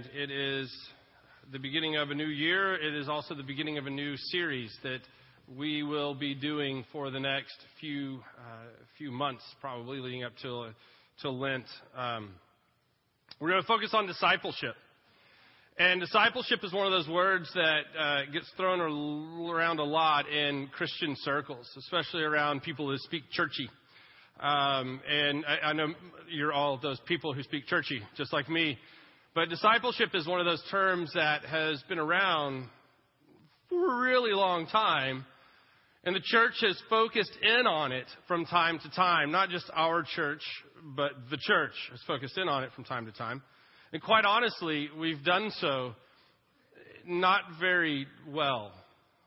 and it is the beginning of a new year. It is also the beginning of a new series that we will be doing for the next few uh, few months, probably leading up till till Lent. Um, we're going to focus on discipleship. And discipleship is one of those words that uh, gets thrown around a lot in Christian circles, especially around people who speak churchy. Um, and I, I know you're all those people who speak churchy, just like me. But discipleship is one of those terms that has been around for a really long time. And the church has focused in on it from time to time. Not just our church, but the church has focused in on it from time to time. And quite honestly, we've done so not very well.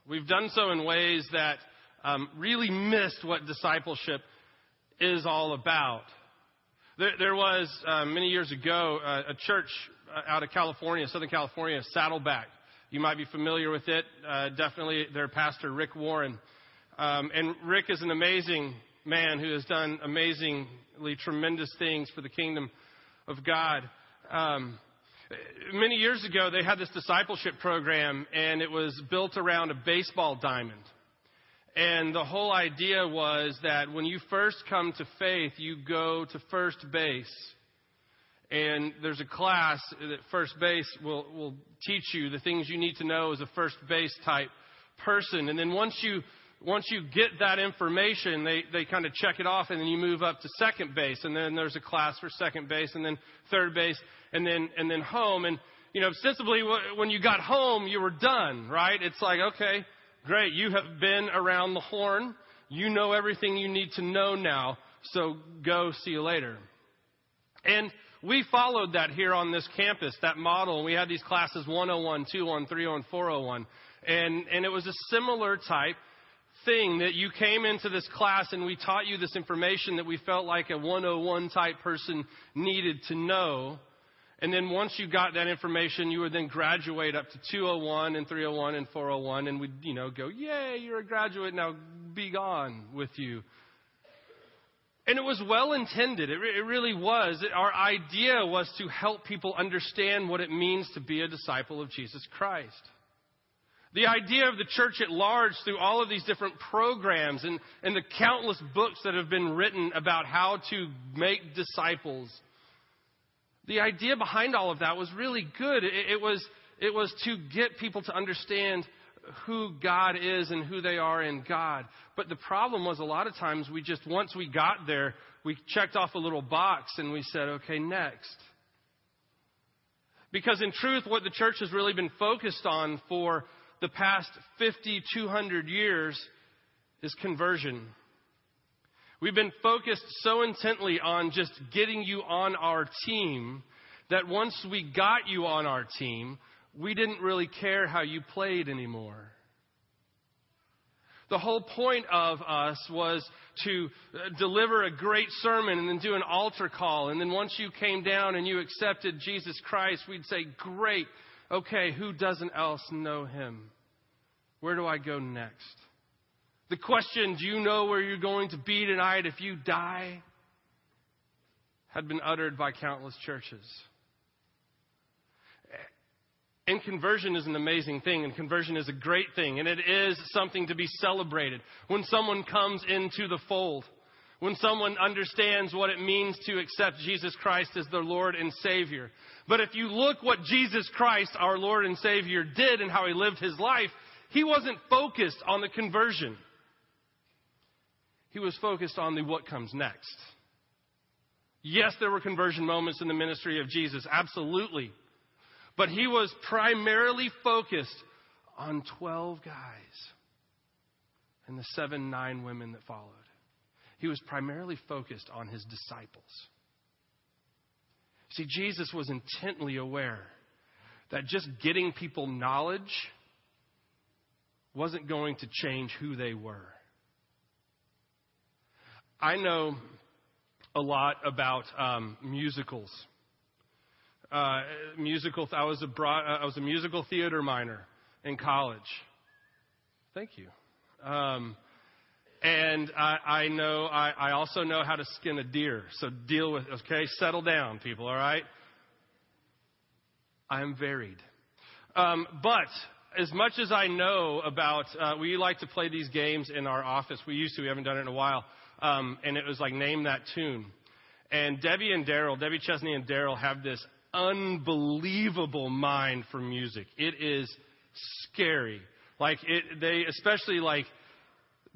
We've done so in ways that um, really missed what discipleship is all about. There, there was, uh, many years ago, uh, a church uh, out of California, Southern California, Saddleback. You might be familiar with it. Uh, definitely their pastor, Rick Warren. Um, and Rick is an amazing man who has done amazingly tremendous things for the kingdom of God. Um, many years ago, they had this discipleship program, and it was built around a baseball diamond. And the whole idea was that when you first come to faith, you go to first base. And there's a class that first base will, will teach you the things you need to know as a first base type person. And then once you, once you get that information, they, they kind of check it off and then you move up to second base. And then there's a class for second base and then third base and then, and then home. And, you know, ostensibly when you got home, you were done, right? It's like, okay, Great. You have been around the horn. You know everything you need to know now. So go see you later. And we followed that here on this campus, that model. We had these classes 101, 201, 301, 401. And, and it was a similar type thing that you came into this class and we taught you this information that we felt like a 101 type person needed to know. And then once you got that information, you would then graduate up to 201 and 301 and 401, and we'd, you know, go, yay, you're a graduate, now be gone with you. And it was well intended. It, re- it really was. It, our idea was to help people understand what it means to be a disciple of Jesus Christ. The idea of the church at large through all of these different programs and, and the countless books that have been written about how to make disciples the idea behind all of that was really good. It, it, was, it was to get people to understand who God is and who they are in God. But the problem was a lot of times we just, once we got there, we checked off a little box and we said, okay, next. Because in truth, what the church has really been focused on for the past 50, 200 years is conversion. We've been focused so intently on just getting you on our team that once we got you on our team, we didn't really care how you played anymore. The whole point of us was to uh, deliver a great sermon and then do an altar call. And then once you came down and you accepted Jesus Christ, we'd say, Great. Okay, who doesn't else know him? Where do I go next? The question, do you know where you're going to be tonight if you die? had been uttered by countless churches. And conversion is an amazing thing, and conversion is a great thing, and it is something to be celebrated. When someone comes into the fold, when someone understands what it means to accept Jesus Christ as their Lord and Savior. But if you look what Jesus Christ, our Lord and Savior, did and how he lived his life, he wasn't focused on the conversion. He was focused on the what comes next. Yes, there were conversion moments in the ministry of Jesus, absolutely. But he was primarily focused on 12 guys and the seven, nine women that followed. He was primarily focused on his disciples. See, Jesus was intently aware that just getting people knowledge wasn't going to change who they were. I know a lot about um, musicals. Uh, musical. I was a broad, I was a musical theater minor in college. Thank you. Um, and I, I know. I, I also know how to skin a deer. So deal with. Okay, settle down, people. All right. I am varied. Um, but as much as I know about, uh, we like to play these games in our office. We used to. We haven't done it in a while. Um, and it was like name that tune. And Debbie and Daryl, Debbie Chesney and Daryl have this unbelievable mind for music. It is scary. Like it, they especially like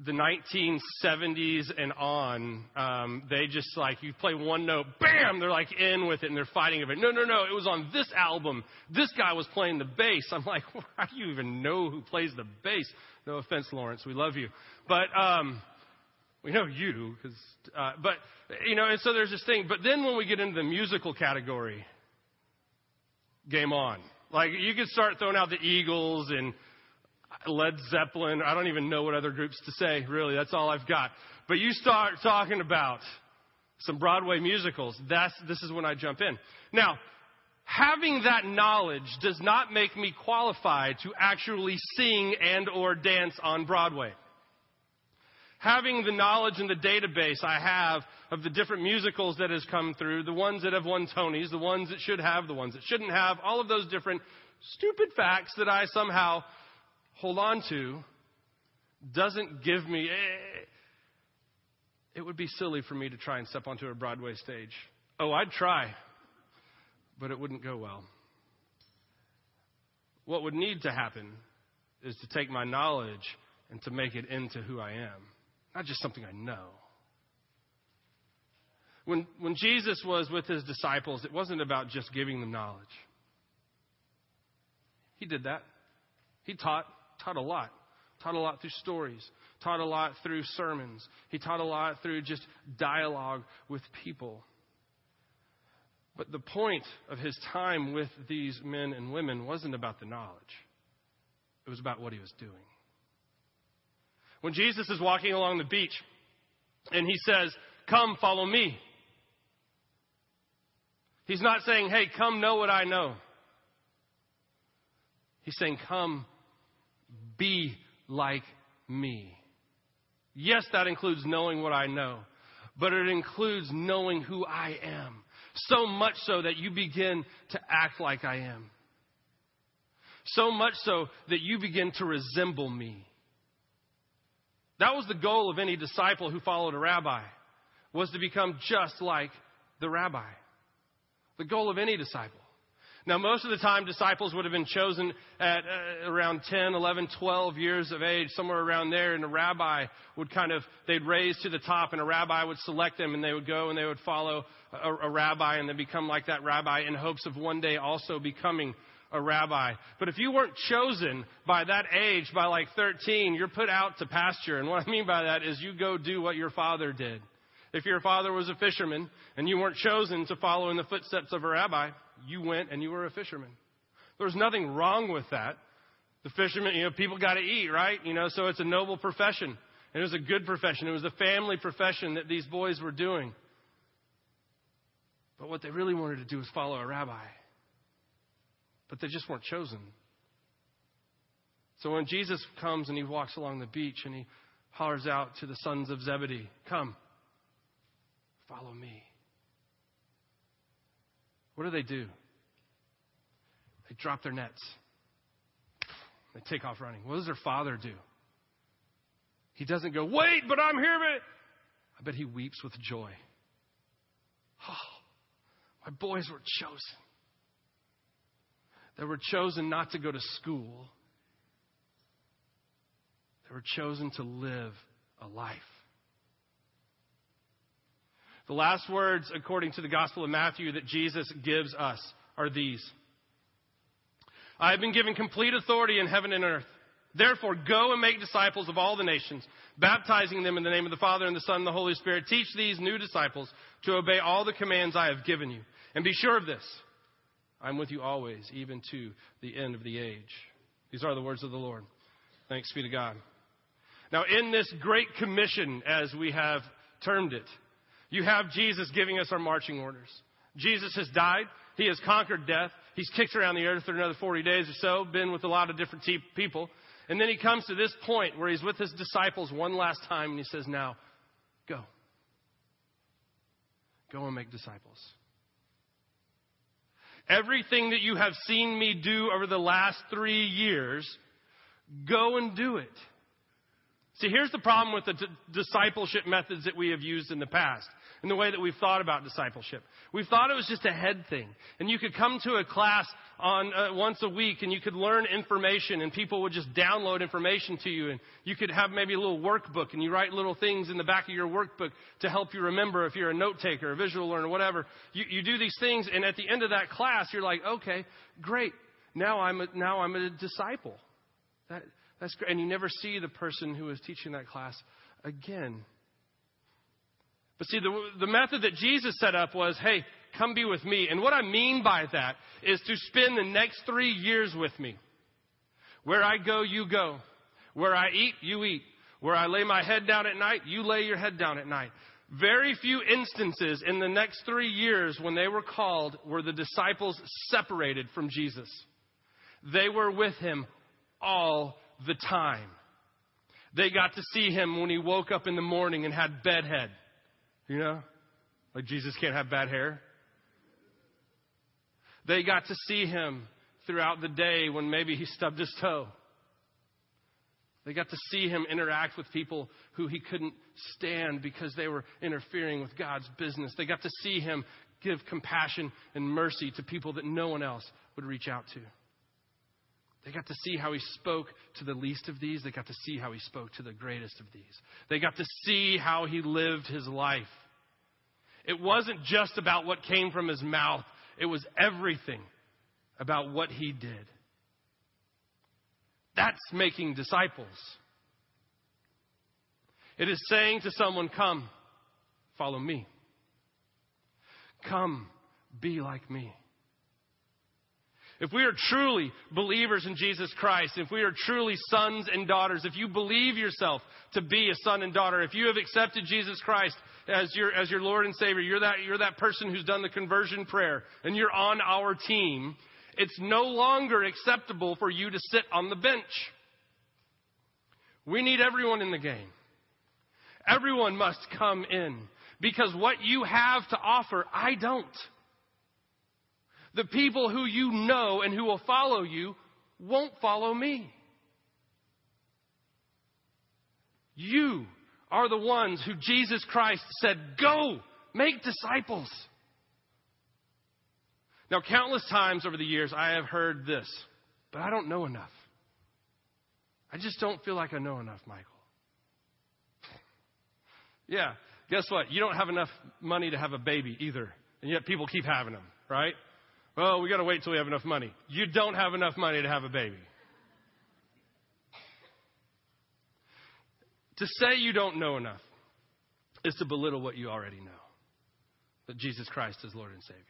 the 1970s and on, um, they just like you play one note, bam, they're like in with it and they're fighting over it. No, no, no, it was on this album. This guy was playing the bass. I'm like, how do you even know who plays the bass? No offense, Lawrence, we love you, but um, we know you because, uh, but you know, and so there's this thing. But then when we get into the musical category, game on. Like you could start throwing out the Eagles and Led Zeppelin. I don't even know what other groups to say, really. That's all I've got. But you start talking about some Broadway musicals. That's, this is when I jump in. Now, having that knowledge does not make me qualified to actually sing and or dance on Broadway. Having the knowledge and the database I have of the different musicals that has come through, the ones that have won Tonys, the ones that should have, the ones that shouldn't have, all of those different stupid facts that I somehow hold on to doesn't give me. Eh, it would be silly for me to try and step onto a Broadway stage. Oh, I'd try, but it wouldn't go well. What would need to happen is to take my knowledge and to make it into who I am, not just something I know. When, when Jesus was with his disciples, it wasn't about just giving them knowledge. He did that. He taught, taught a lot. Taught a lot through stories, taught a lot through sermons. He taught a lot through just dialogue with people. But the point of his time with these men and women wasn't about the knowledge, it was about what he was doing. When Jesus is walking along the beach and he says, Come, follow me, he's not saying, Hey, come know what I know. He's saying, Come be like me. Yes, that includes knowing what I know, but it includes knowing who I am. So much so that you begin to act like I am. So much so that you begin to resemble me. That was the goal of any disciple who followed a rabbi, was to become just like the rabbi. The goal of any disciple. Now, most of the time, disciples would have been chosen at uh, around 10, 11, 12 years of age, somewhere around there, and a rabbi would kind of, they'd raise to the top, and a rabbi would select them, and they would go and they would follow a, a rabbi, and they become like that rabbi in hopes of one day also becoming a rabbi. But if you weren't chosen by that age, by like 13, you're put out to pasture. And what I mean by that is you go do what your father did. If your father was a fisherman and you weren't chosen to follow in the footsteps of a rabbi, you went and you were a fisherman. There's nothing wrong with that. The fishermen, you know, people got to eat, right? You know, so it's a noble profession. And it was a good profession. It was a family profession that these boys were doing. But what they really wanted to do was follow a rabbi. But they just weren't chosen. So when Jesus comes and he walks along the beach and he hollers out to the sons of Zebedee, Come, follow me. What do they do? They drop their nets. They take off running. What does their father do? He doesn't go, wait, but I'm here. But... I bet he weeps with joy. Oh, my boys were chosen. They were chosen not to go to school. They were chosen to live a life. The last words, according to the Gospel of Matthew, that Jesus gives us are these I have been given complete authority in heaven and earth. Therefore, go and make disciples of all the nations, baptizing them in the name of the Father and the Son and the Holy Spirit. Teach these new disciples to obey all the commands I have given you. And be sure of this I'm with you always, even to the end of the age. These are the words of the Lord. Thanks be to God. Now, in this great commission, as we have termed it, you have Jesus giving us our marching orders. Jesus has died. He has conquered death. He's kicked around the earth for another 40 days or so, been with a lot of different te- people. And then he comes to this point where he's with his disciples one last time and he says, Now, go. Go and make disciples. Everything that you have seen me do over the last three years, go and do it. See, here's the problem with the d- discipleship methods that we have used in the past and the way that we've thought about discipleship. We've thought it was just a head thing. And you could come to a class on uh, once a week and you could learn information and people would just download information to you and you could have maybe a little workbook and you write little things in the back of your workbook to help you remember if you're a note taker, a visual learner, whatever. You, you do these things and at the end of that class you're like, okay, great. Now I'm a, now I'm a disciple. That, that's great. And you never see the person who is teaching that class again. But see, the, the method that Jesus set up was, hey, come be with me. And what I mean by that is to spend the next three years with me. Where I go, you go. Where I eat, you eat. Where I lay my head down at night, you lay your head down at night. Very few instances in the next three years when they were called were the disciples separated from Jesus. They were with him all the time. They got to see him when he woke up in the morning and had bedhead. You know? Like Jesus can't have bad hair. They got to see him throughout the day when maybe he stubbed his toe. They got to see him interact with people who he couldn't stand because they were interfering with God's business. They got to see him give compassion and mercy to people that no one else would reach out to. They got to see how he spoke to the least of these. They got to see how he spoke to the greatest of these. They got to see how he lived his life. It wasn't just about what came from his mouth, it was everything about what he did. That's making disciples. It is saying to someone, Come, follow me. Come, be like me. If we are truly believers in Jesus Christ, if we are truly sons and daughters, if you believe yourself to be a son and daughter, if you have accepted Jesus Christ as your, as your Lord and Savior, you're that, you're that person who's done the conversion prayer, and you're on our team, it's no longer acceptable for you to sit on the bench. We need everyone in the game. Everyone must come in because what you have to offer, I don't. The people who you know and who will follow you won't follow me. You are the ones who Jesus Christ said, Go, make disciples. Now, countless times over the years, I have heard this, but I don't know enough. I just don't feel like I know enough, Michael. yeah, guess what? You don't have enough money to have a baby either, and yet people keep having them, right? Well, we got to wait till we have enough money. You don't have enough money to have a baby. To say you don't know enough is to belittle what you already know that Jesus Christ is Lord and Savior.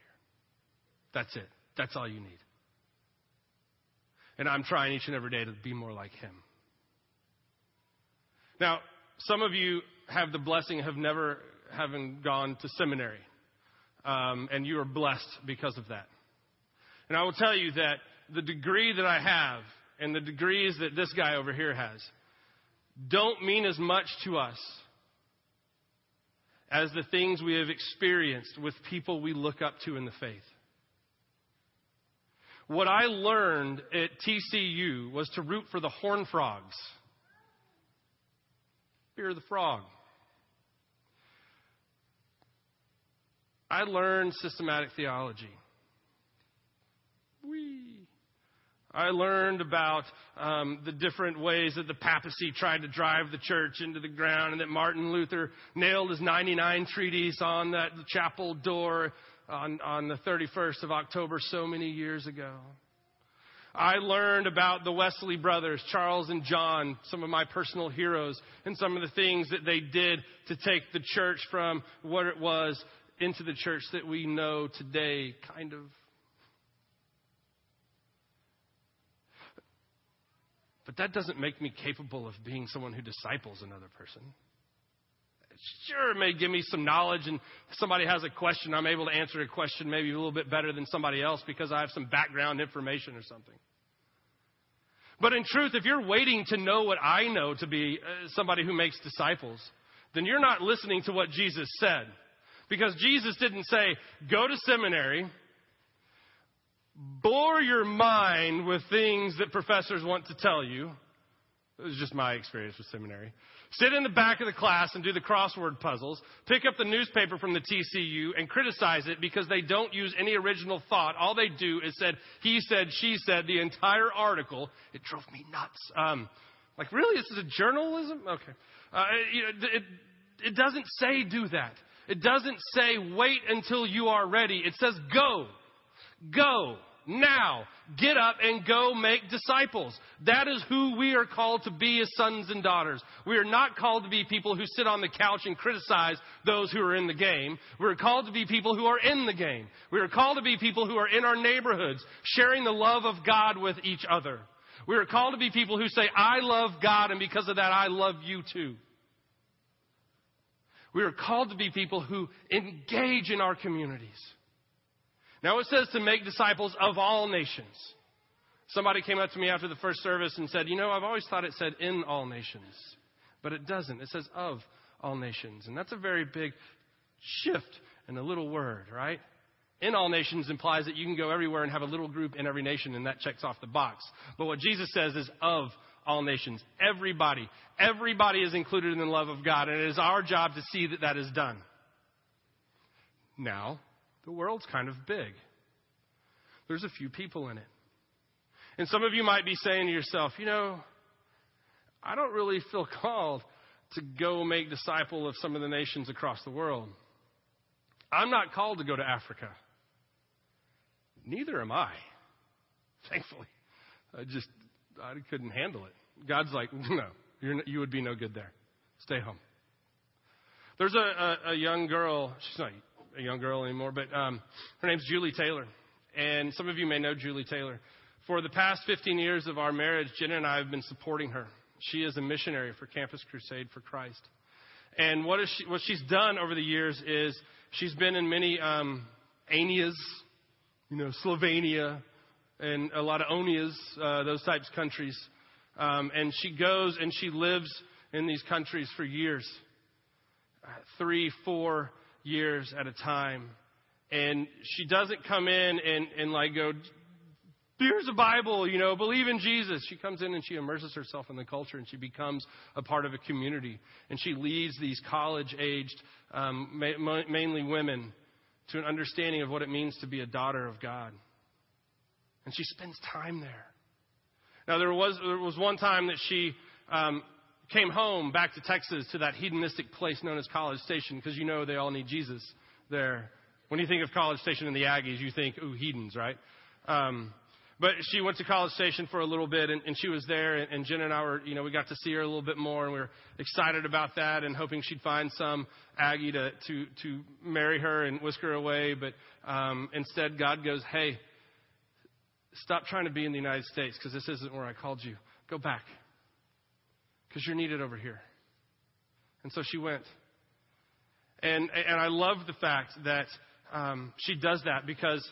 That's it. That's all you need. And I'm trying each and every day to be more like Him. Now, some of you have the blessing of never having gone to seminary, um, and you are blessed because of that. And I will tell you that the degree that I have and the degrees that this guy over here has don't mean as much to us as the things we have experienced with people we look up to in the faith. What I learned at TCU was to root for the horn frogs. Fear the frog. I learned systematic theology. I learned about um, the different ways that the papacy tried to drive the church into the ground, and that Martin Luther nailed his 99 treatise on that chapel door on, on the 31st of October so many years ago. I learned about the Wesley brothers, Charles and John, some of my personal heroes, and some of the things that they did to take the church from what it was into the church that we know today, kind of. But that doesn't make me capable of being someone who disciples another person. Sure, it may give me some knowledge, and somebody has a question, I'm able to answer a question maybe a little bit better than somebody else because I have some background information or something. But in truth, if you're waiting to know what I know to be uh, somebody who makes disciples, then you're not listening to what Jesus said. Because Jesus didn't say, go to seminary, bore your mind with things that professors want to tell you. It was just my experience with seminary. Sit in the back of the class and do the crossword puzzles. Pick up the newspaper from the TCU and criticize it because they don't use any original thought. All they do is said, he said, she said, the entire article. It drove me nuts. Um, like, really? This is a journalism? Okay. Uh, it, it doesn't say do that. It doesn't say wait until you are ready. It says go. Go now. Get up and go make disciples. That is who we are called to be as sons and daughters. We are not called to be people who sit on the couch and criticize those who are in the game. We're called to be people who are in the game. We are called to be people who are in our neighborhoods, sharing the love of God with each other. We are called to be people who say, I love God, and because of that, I love you too. We are called to be people who engage in our communities. Now it says to make disciples of all nations. Somebody came up to me after the first service and said, You know, I've always thought it said in all nations, but it doesn't. It says of all nations. And that's a very big shift in a little word, right? In all nations implies that you can go everywhere and have a little group in every nation, and that checks off the box. But what Jesus says is of all nations. Everybody. Everybody is included in the love of God, and it is our job to see that that is done. Now, the world's kind of big. There's a few people in it. And some of you might be saying to yourself, you know, I don't really feel called to go make disciple of some of the nations across the world. I'm not called to go to Africa. Neither am I, thankfully. I just, I couldn't handle it. God's like, no, you would be no good there. Stay home. There's a, a, a young girl, she's not a young girl anymore, but um, her name's Julie Taylor. And some of you may know Julie Taylor. For the past 15 years of our marriage, Jenna and I have been supporting her. She is a missionary for Campus Crusade for Christ. And what, is she, what she's done over the years is she's been in many um, Anias, you know, Slovenia, and a lot of Onias, uh, those types of countries. Um, and she goes and she lives in these countries for years uh, three, four, years at a time. And she doesn't come in and, and like go, here's a Bible, you know, believe in Jesus. She comes in and she immerses herself in the culture and she becomes a part of a community. And she leads these college aged, um, ma- mainly women, to an understanding of what it means to be a daughter of God. And she spends time there. Now, there was, there was one time that she um, came home back to Texas to that hedonistic place known as College Station because you know they all need Jesus there. When you think of College Station and the Aggies, you think, ooh, heathens, right? Um, but she went to College Station for a little bit, and, and she was there, and, and Jen and I were, you know, we got to see her a little bit more, and we were excited about that, and hoping she'd find some Aggie to to to marry her and whisk her away. But um, instead, God goes, "Hey, stop trying to be in the United States because this isn't where I called you. Go back because you're needed over here. And so she went. And, and I love the fact that um, she does that because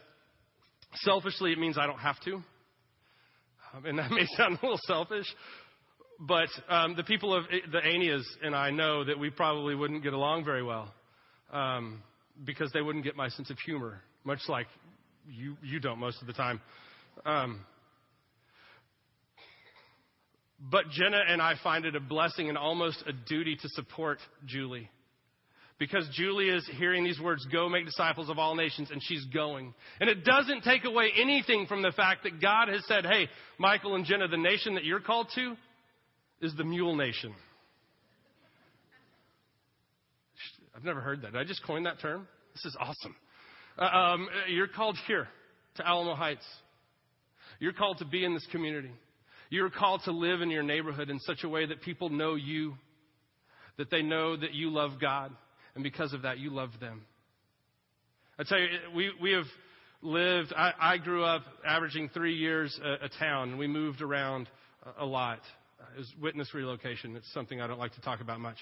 selfishly it means I don't have to. Um, and that may sound a little selfish, but um, the people of the Anias and I know that we probably wouldn't get along very well um, because they wouldn't get my sense of humor, much like you, you don't most of the time. Um, but Jenna and I find it a blessing and almost a duty to support Julie. Because Julie is hearing these words, go make disciples of all nations, and she's going. And it doesn't take away anything from the fact that God has said, hey, Michael and Jenna, the nation that you're called to is the mule nation. I've never heard that. Did I just coin that term? This is awesome. Uh, um, you're called here to Alamo Heights. You're called to be in this community. You're called to live in your neighborhood in such a way that people know you, that they know that you love God, and because of that, you love them. I tell you, we, we have lived, I, I grew up averaging three years a, a town, and we moved around a, a lot. It was witness relocation. It's something I don't like to talk about much.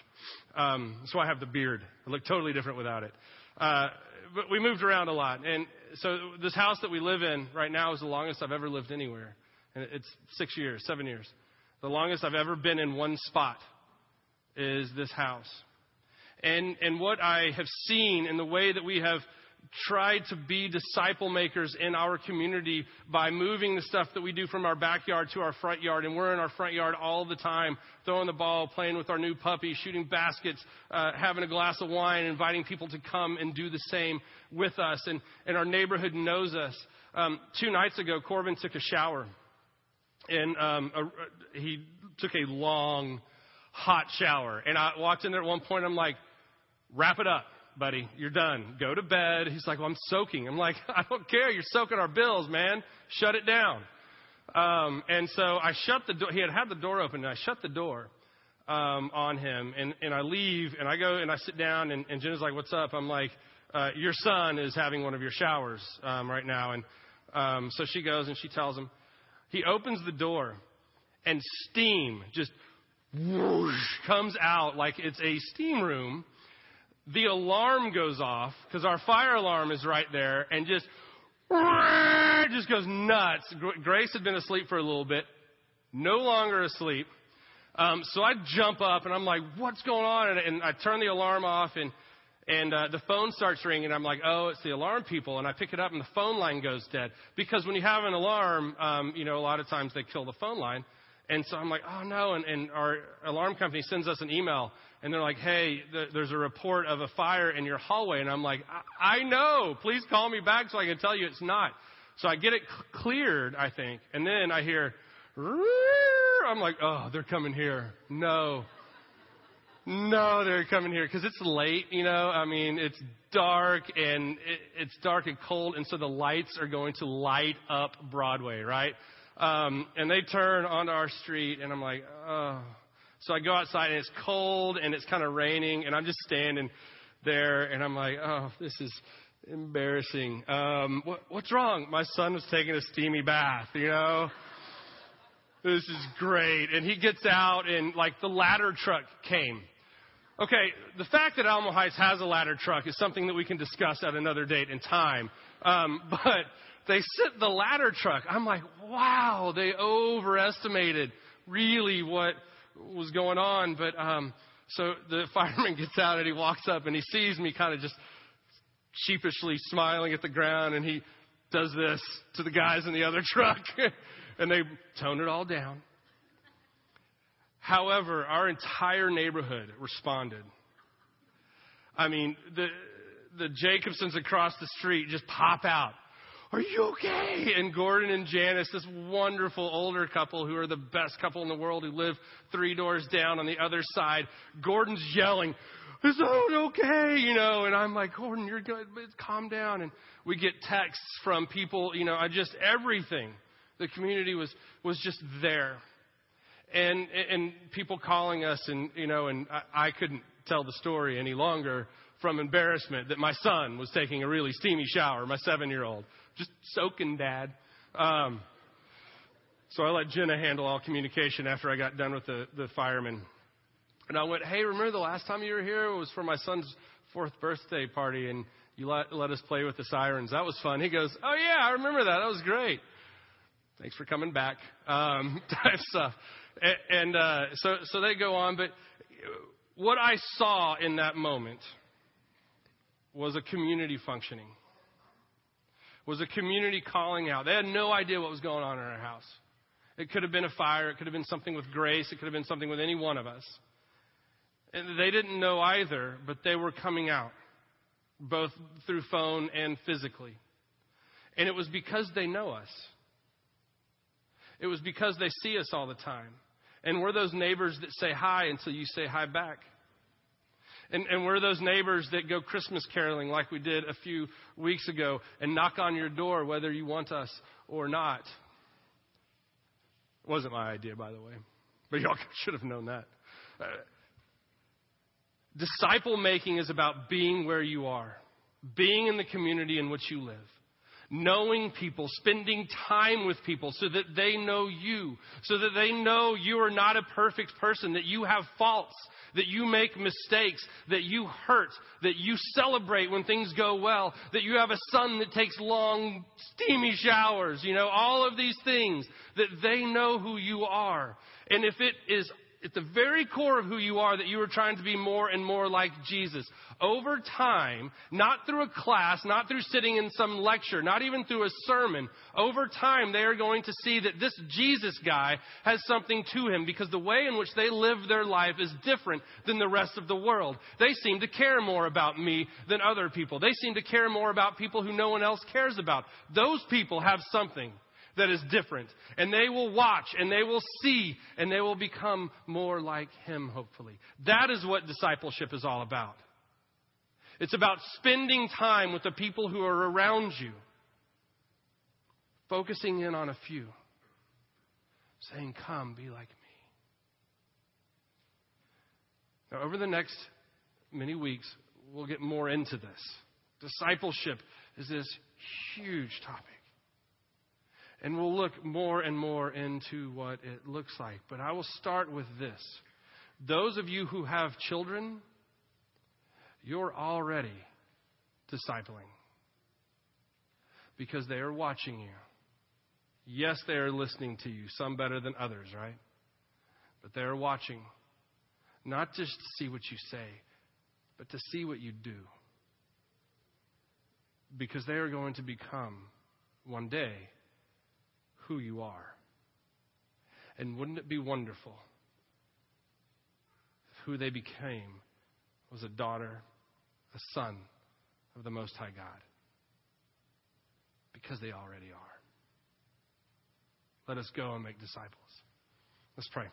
Um, so I have the beard. I look totally different without it. Uh, but we moved around a lot. And so this house that we live in right now is the longest I've ever lived anywhere. And it's six years, seven years. The longest I've ever been in one spot is this house. And, and what I have seen in the way that we have tried to be disciple makers in our community by moving the stuff that we do from our backyard to our front yard. And we're in our front yard all the time, throwing the ball, playing with our new puppy, shooting baskets, uh, having a glass of wine, inviting people to come and do the same with us. And, and our neighborhood knows us. Um, two nights ago, Corbin took a shower. And um, a, he took a long, hot shower. And I walked in there at one point, I'm like, wrap it up buddy. You're done. Go to bed. He's like, well, I'm soaking. I'm like, I don't care. You're soaking our bills, man. Shut it down. Um, and so I shut the door. He had had the door open, and I shut the door um, on him. And, and I leave, and I go and I sit down, and, and Jenna's like, what's up? I'm like, uh, your son is having one of your showers um, right now. And um, so she goes and she tells him. He opens the door, and steam just whoosh comes out like it's a steam room the alarm goes off because our fire alarm is right there and just just goes nuts. Grace had been asleep for a little bit, no longer asleep. Um, so I jump up and I'm like, "What's going on?" And, and I turn the alarm off and and uh, the phone starts ringing. and I'm like, "Oh, it's the alarm people." And I pick it up and the phone line goes dead because when you have an alarm, um, you know, a lot of times they kill the phone line. And so I'm like, "Oh no!" And, and our alarm company sends us an email and they're like, hey, th- there's a report of a fire in your hallway. And I'm like, I-, I know. Please call me back so I can tell you it's not. So I get it c- cleared, I think. And then I hear, I'm like, oh, they're coming here. No. No, they're coming here because it's late, you know. I mean, it's dark and it, it's dark and cold, and so the lights are going to light up Broadway, right? Um, and they turn onto our street, and I'm like, oh, so I go outside and it's cold and it's kind of raining and I'm just standing there and I'm like, oh, this is embarrassing. Um, what, what's wrong? My son was taking a steamy bath, you know? This is great. And he gets out and like the ladder truck came. Okay, the fact that Alamo Heights has a ladder truck is something that we can discuss at another date and time. Um, but they sent the ladder truck. I'm like, wow, they overestimated really what was going on. But um, so the fireman gets out and he walks up and he sees me kind of just sheepishly smiling at the ground and he does this to the guys in the other truck and they tone it all down. However, our entire neighborhood responded. I mean, the the Jacobsons across the street just pop out are you okay? And Gordon and Janice, this wonderful older couple who are the best couple in the world who live three doors down on the other side, Gordon's yelling, is it okay? You know, and I'm like, Gordon, you're good, but calm down. And we get texts from people, you know, I just, everything. The community was, was just there. And, and people calling us and, you know, and I, I couldn't tell the story any longer from embarrassment that my son was taking a really steamy shower, my seven year old just soaking, Dad. Um, so I let Jenna handle all communication after I got done with the, the fireman. And I went, hey, remember the last time you were here? It was for my son's fourth birthday party, and you let, let us play with the sirens. That was fun. He goes, oh, yeah, I remember that. That was great. Thanks for coming back. Um, type stuff. And, uh, so, so they go on. But what I saw in that moment was a community functioning was a community calling out. They had no idea what was going on in our house. It could have been a fire. It could have been something with grace. It could have been something with any one of us. And they didn't know either, but they were coming out, both through phone and physically. And it was because they know us. It was because they see us all the time. And we're those neighbors that say hi until you say hi back. And, and we're those neighbors that go Christmas caroling like we did a few weeks ago and knock on your door whether you want us or not. It wasn't my idea, by the way, but y'all should have known that. Uh, disciple making is about being where you are, being in the community in which you live knowing people, spending time with people so that they know you, so that they know you are not a perfect person, that you have faults, that you make mistakes, that you hurt, that you celebrate when things go well, that you have a son that takes long, steamy showers, you know, all of these things, that they know who you are. And if it is at the very core of who you are that you are trying to be more and more like Jesus. Over time, not through a class, not through sitting in some lecture, not even through a sermon, over time they are going to see that this Jesus guy has something to him because the way in which they live their life is different than the rest of the world. They seem to care more about me than other people. They seem to care more about people who no one else cares about. Those people have something that is different. And they will watch and they will see and they will become more like Him, hopefully. That is what discipleship is all about. It's about spending time with the people who are around you, focusing in on a few, saying, Come, be like me. Now, over the next many weeks, we'll get more into this. Discipleship is this huge topic. And we'll look more and more into what it looks like. But I will start with this. Those of you who have children, you're already discipling because they are watching you. Yes, they are listening to you, some better than others, right? But they are watching, not just to see what you say, but to see what you do. Because they are going to become, one day, who you are. And wouldn't it be wonderful if who they became was a daughter, a son of the Most High God? Because they already are. Let us go and make disciples. Let's pray.